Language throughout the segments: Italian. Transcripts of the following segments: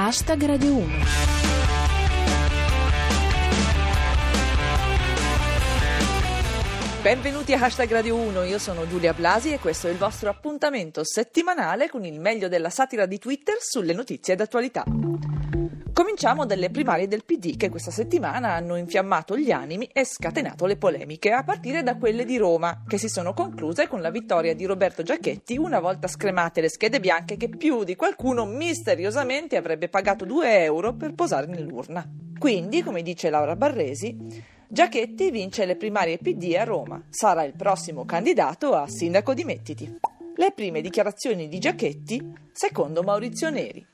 Hashtag Radio 1. Benvenuti a Hashtag Radio 1, io sono Giulia Blasi e questo è il vostro appuntamento settimanale con il meglio della satira di Twitter sulle notizie d'attualità. Cominciamo dalle primarie del PD che questa settimana hanno infiammato gli animi e scatenato le polemiche, a partire da quelle di Roma, che si sono concluse con la vittoria di Roberto Giacchetti una volta scremate le schede bianche che più di qualcuno misteriosamente avrebbe pagato 2 euro per posare nell'urna. Quindi, come dice Laura Barresi, Giacchetti vince le primarie PD a Roma, sarà il prossimo candidato a sindaco di Mettiti. Le prime dichiarazioni di Giacchetti, secondo Maurizio Neri.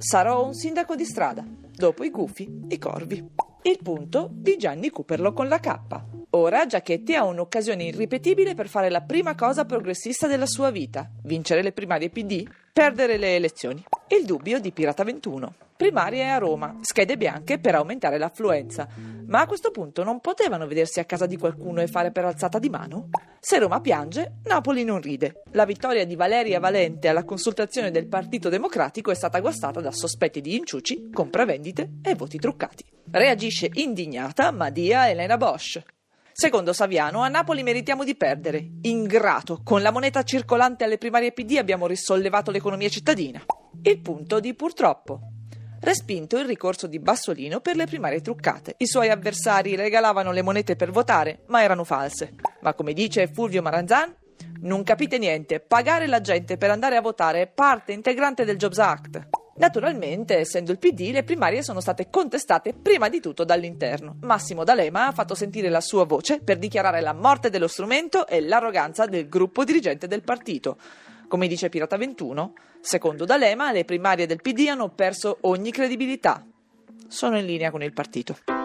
Sarò un sindaco di strada, dopo i gufi, i corvi. Il punto di Gianni Cuperlo con la K. Ora Giacchetti ha un'occasione irripetibile per fare la prima cosa progressista della sua vita, vincere le primarie PD, perdere le elezioni. Il dubbio di Pirata 21. Primarie a Roma, schede bianche per aumentare l'affluenza. Ma a questo punto non potevano vedersi a casa di qualcuno e fare per alzata di mano? Se Roma piange, Napoli non ride. La vittoria di Valeria Valente alla consultazione del Partito Democratico è stata guastata da sospetti di inciuci, compravendite e voti truccati. Reagisce indignata Madia Elena Bosch. Secondo Saviano, a Napoli meritiamo di perdere. Ingrato, con la moneta circolante alle primarie PD abbiamo risollevato l'economia cittadina. Il punto di purtroppo. Respinto il ricorso di Bassolino per le primarie truccate. I suoi avversari regalavano le monete per votare, ma erano false. Ma come dice Fulvio Maranzan, non capite niente, pagare la gente per andare a votare è parte integrante del Jobs Act. Naturalmente, essendo il PD, le primarie sono state contestate prima di tutto dall'interno. Massimo D'Alema ha fatto sentire la sua voce per dichiarare la morte dello strumento e l'arroganza del gruppo dirigente del partito. Come dice Pirata 21, secondo D'Alema le primarie del PD hanno perso ogni credibilità. Sono in linea con il partito.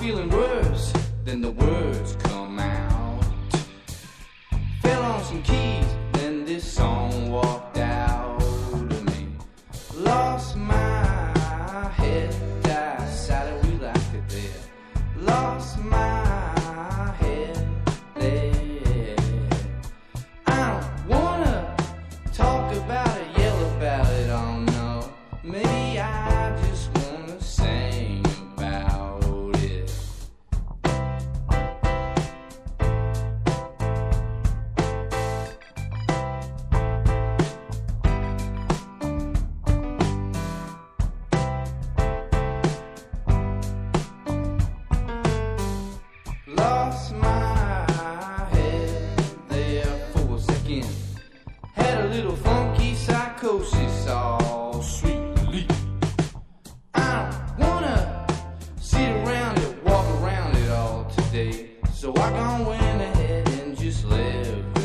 Feeling worse than the words come out. Fell on some keys, today. So I gone went ahead and just levitated.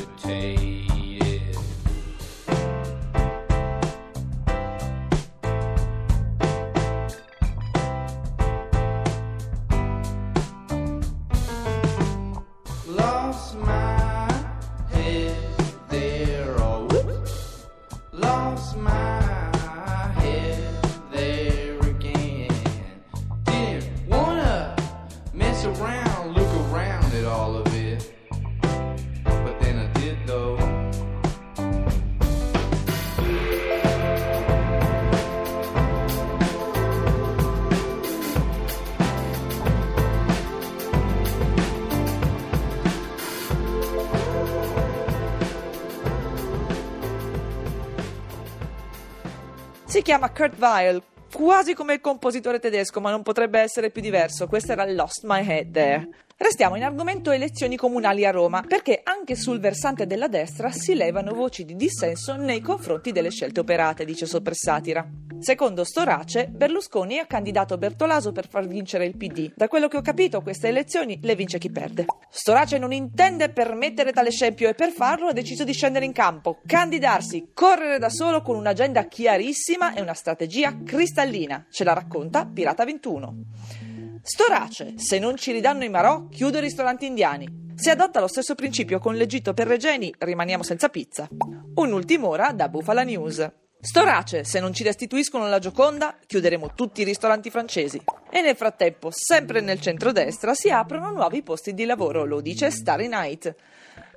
Chiama Kurt Weill, quasi come il compositore tedesco, ma non potrebbe essere più diverso. Questo era Lost My Head There. Restiamo in argomento elezioni comunali a Roma, perché anche sul versante della destra si levano voci di dissenso nei confronti delle scelte operate, dice Soppressatira. Secondo Storace, Berlusconi ha candidato Bertolaso per far vincere il PD. Da quello che ho capito, queste elezioni le vince chi perde. Storace non intende permettere tale scempio e per farlo ha deciso di scendere in campo, candidarsi, correre da solo con un'agenda chiarissima e una strategia cristallina. Ce la racconta Pirata 21. Storace, se non ci ridanno i marò, chiudo i ristoranti indiani. Se adotta lo stesso principio con l'Egitto per Regeni, rimaniamo senza pizza. Un'ultim'ora da Bufala News. Storace, se non ci restituiscono la Gioconda, chiuderemo tutti i ristoranti francesi. E nel frattempo, sempre nel centrodestra, si aprono nuovi posti di lavoro, lo dice Starry Night.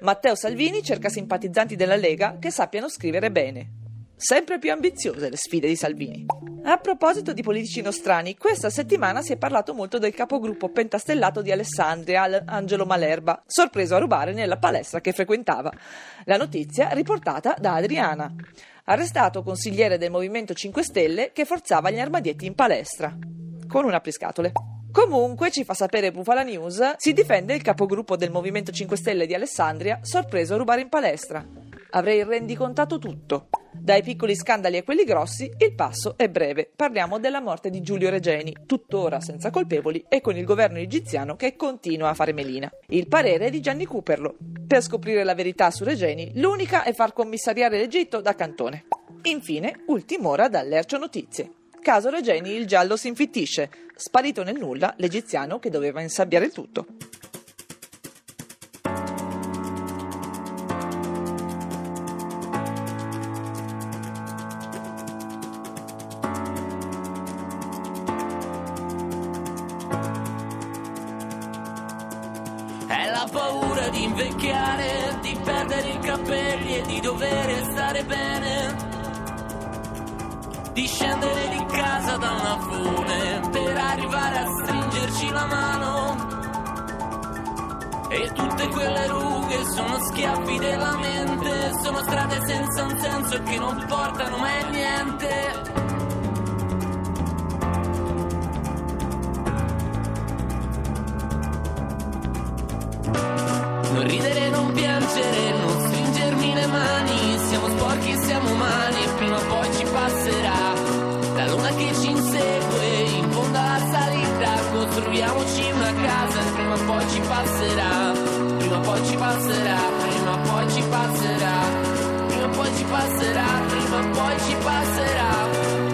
Matteo Salvini cerca simpatizzanti della Lega che sappiano scrivere bene. Sempre più ambiziose le sfide di Salvini. A proposito di politici nostrani, questa settimana si è parlato molto del capogruppo pentastellato di Alessandria, Angelo Malerba, sorpreso a rubare nella palestra che frequentava. La notizia riportata da Adriana. Arrestato consigliere del Movimento 5 Stelle che forzava gli armadietti in palestra. Con un apriscatole. Comunque, ci fa sapere Bufala News, si difende il capogruppo del Movimento 5 Stelle di Alessandria, sorpreso a rubare in palestra. Avrei rendicontato tutto. Dai piccoli scandali a quelli grossi, il passo è breve. Parliamo della morte di Giulio Regeni, tuttora senza colpevoli e con il governo egiziano che continua a fare melina. Il parere è di Gianni Cuperlo. Per scoprire la verità su Regeni, l'unica è far commissariare l'Egitto da Cantone. Infine, ultim'ora da Lercio Notizie. Caso Regeni, il giallo si infittisce. Sparito nel nulla l'egiziano che doveva insabbiare tutto. Capelli e di dover stare bene. Di scendere di casa da una fune per arrivare a stringerci la mano. E tutte quelle rughe sono schiaffi della mente, sono strade senza un senso che non portano mai niente. Passerà. La luna che ci insegue, in fondo alla salita, costruiamoci una casa, prima o poi ci passerà. Prima o poi ci passerà, prima o poi ci passerà. Prima o poi ci passerà, prima o poi ci passerà.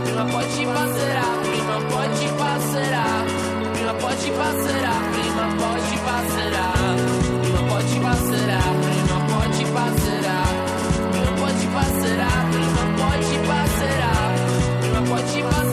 Prima o poi ci passerà, prima o poi ci passerà. Prima o poi ci passerà, prima o poi ci passerà prima o poi ci passerà, prima o poi ci passerà, prima o poi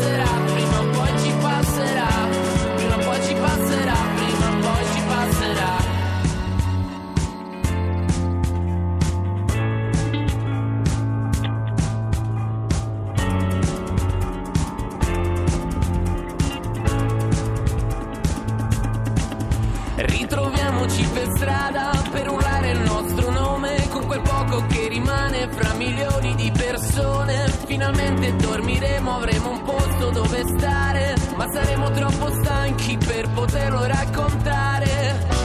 posto dove stare, ma saremo troppo stanchi per poterlo raccontare.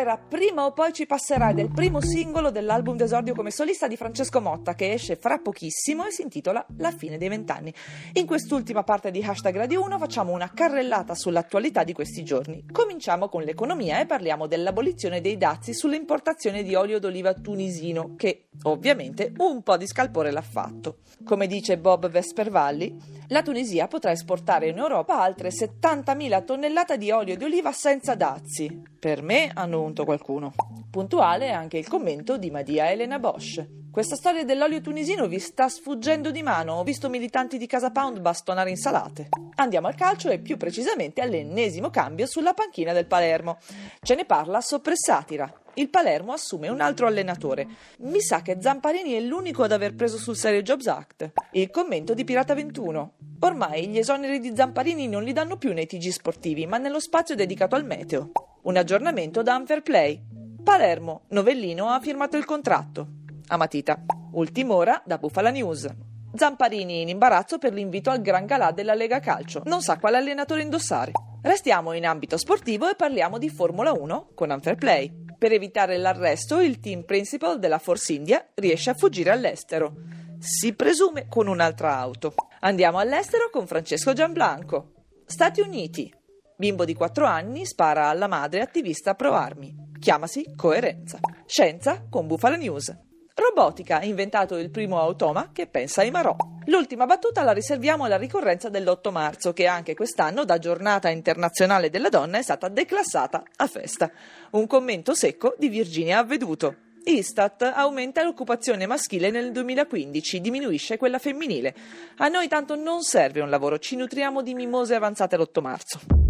Era Prima o poi ci è il primo singolo dell'album d'esordio come solista di Francesco Motta che esce fra pochissimo e si intitola La fine dei vent'anni. In quest'ultima parte di Hashtag Radio 1 facciamo una carrellata sull'attualità di questi giorni. Cominciamo con l'economia e parliamo dell'abolizione dei dazi sull'importazione di olio d'oliva tunisino che ovviamente un po' di scalpore l'ha fatto. Come dice Bob Vespervalli, la Tunisia potrà esportare in Europa altre 70.000 tonnellate di olio di oliva senza dazi. Per me, hanno unto qualcuno. Puntuale anche il commento di Madia Elena Bosch. Questa storia dell'olio tunisino vi sta sfuggendo di mano. Ho visto militanti di Casa Pound bastonare insalate. Andiamo al calcio e più precisamente all'ennesimo cambio sulla panchina del Palermo. Ce ne parla Soppressatira il Palermo assume un altro allenatore. Mi sa che Zamparini è l'unico ad aver preso sul serio Jobs Act. Il commento di Pirata 21. Ormai gli esoneri di Zamparini non li danno più nei TG sportivi, ma nello spazio dedicato al meteo. Un aggiornamento da Unfair Play. Palermo, Novellino ha firmato il contratto. A matita. Ultim'ora da Bufala News. Zamparini in imbarazzo per l'invito al Gran Galà della Lega Calcio. Non sa quale allenatore indossare. Restiamo in ambito sportivo e parliamo di Formula 1 con Unfair Play. Per evitare l'arresto, il team principal della Force India riesce a fuggire all'estero. Si presume con un'altra auto. Andiamo all'estero con Francesco Gianblanco. Stati Uniti. Bimbo di 4 anni spara alla madre attivista pro armi. Chiamasi coerenza. Scienza con Bufala News. Robotica ha inventato il primo automa che pensa ai marò. L'ultima battuta la riserviamo alla ricorrenza dell'8 marzo, che anche quest'anno, da giornata internazionale della donna, è stata declassata a festa. Un commento secco di Virginia Avveduto. Istat aumenta l'occupazione maschile nel 2015, diminuisce quella femminile. A noi tanto non serve un lavoro, ci nutriamo di mimose avanzate l'8 marzo.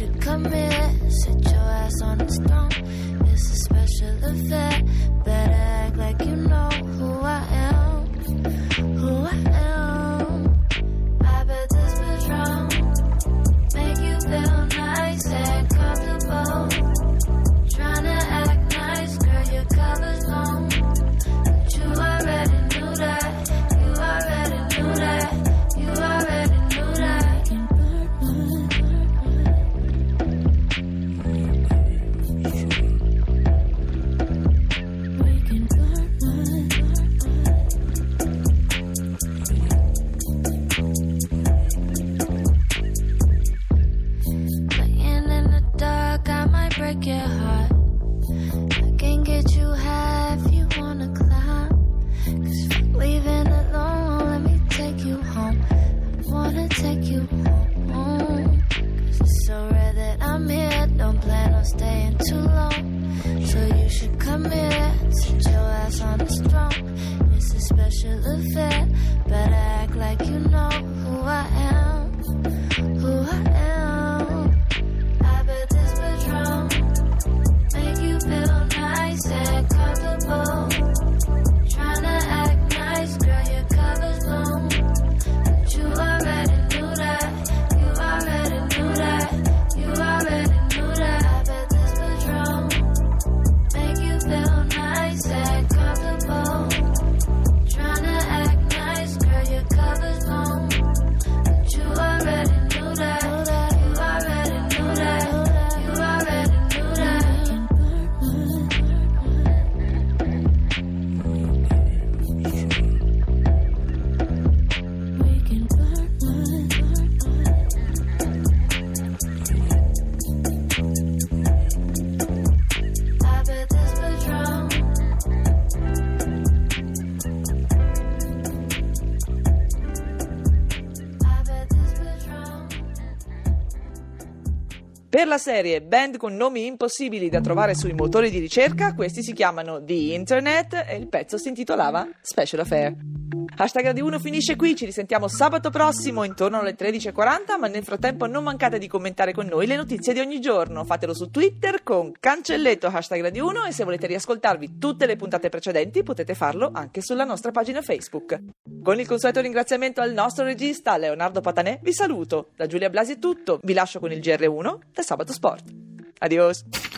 should come here, sit your ass on this throne. It's a special affair, Per la serie band con nomi impossibili da trovare sui motori di ricerca, questi si chiamano The Internet e il pezzo si intitolava Special Affair. Hashtag Radio 1 finisce qui, ci risentiamo sabato prossimo intorno alle 13.40, ma nel frattempo non mancate di commentare con noi le notizie di ogni giorno. Fatelo su Twitter con cancelletto hashtag Radio 1 e se volete riascoltarvi tutte le puntate precedenti potete farlo anche sulla nostra pagina Facebook. Con il consueto ringraziamento al nostro regista Leonardo Patanè vi saluto. Da Giulia Blasi è tutto, vi lascio con il GR1 da Sabato Sport. Adios!